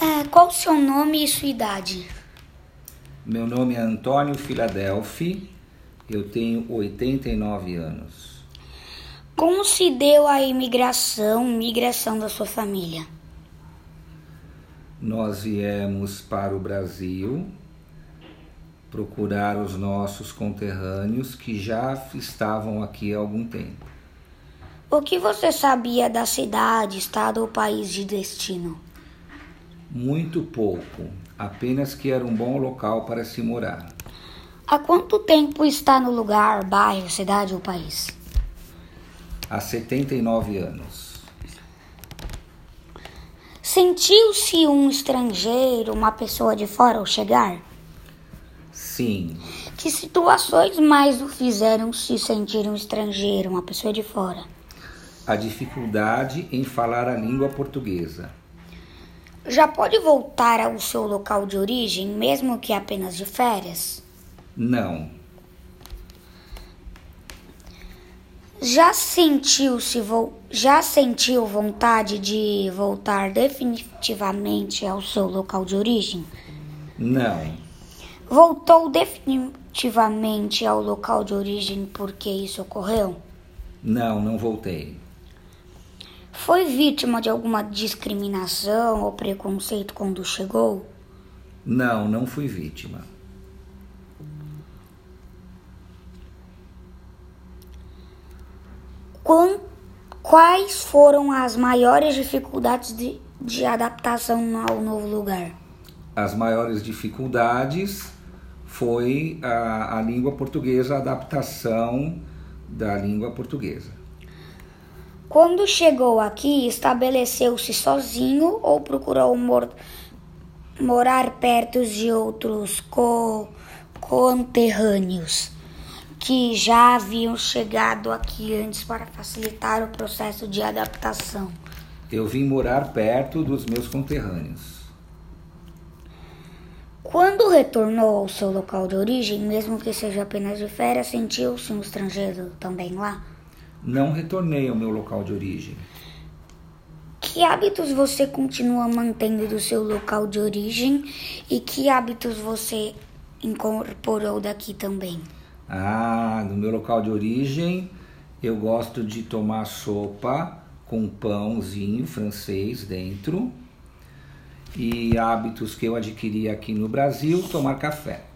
É, qual o seu nome e sua idade? Meu nome é Antônio Filadelfi, eu tenho 89 anos. Como se deu a imigração, migração da sua família? Nós viemos para o Brasil procurar os nossos conterrâneos que já estavam aqui há algum tempo. O que você sabia da cidade, estado ou país de destino? Muito pouco, apenas que era um bom local para se morar. Há quanto tempo está no lugar, bairro, cidade ou país? Há 79 anos. Sentiu-se um estrangeiro, uma pessoa de fora ao chegar? Sim, Que situações mais o fizeram se sentir um estrangeiro, uma pessoa de fora? a dificuldade em falar a língua portuguesa. Já pode voltar ao seu local de origem, mesmo que apenas de férias? Não, Já sentiu-se já sentiu vontade de voltar definitivamente ao seu local de origem? não, Voltou definitivamente ao local de origem porque isso ocorreu? não, não voltei. Foi vítima de alguma discriminação ou preconceito quando chegou? Não, não fui vítima. Quan- quais foram as maiores dificuldades de, de adaptação ao novo lugar? As maiores dificuldades foi a, a língua portuguesa, a adaptação da língua portuguesa. Quando chegou aqui, estabeleceu-se sozinho ou procurou mor- morar perto de outros co- conterrâneos que já haviam chegado aqui antes para facilitar o processo de adaptação? Eu vim morar perto dos meus conterrâneos. Quando retornou ao seu local de origem, mesmo que seja apenas de férias, sentiu-se um estrangeiro também lá? Não retornei ao meu local de origem. Que hábitos você continua mantendo do seu local de origem e que hábitos você incorporou daqui também? Ah, no meu local de origem, eu gosto de tomar sopa com pãozinho francês dentro. E hábitos que eu adquiri aqui no Brasil, tomar café.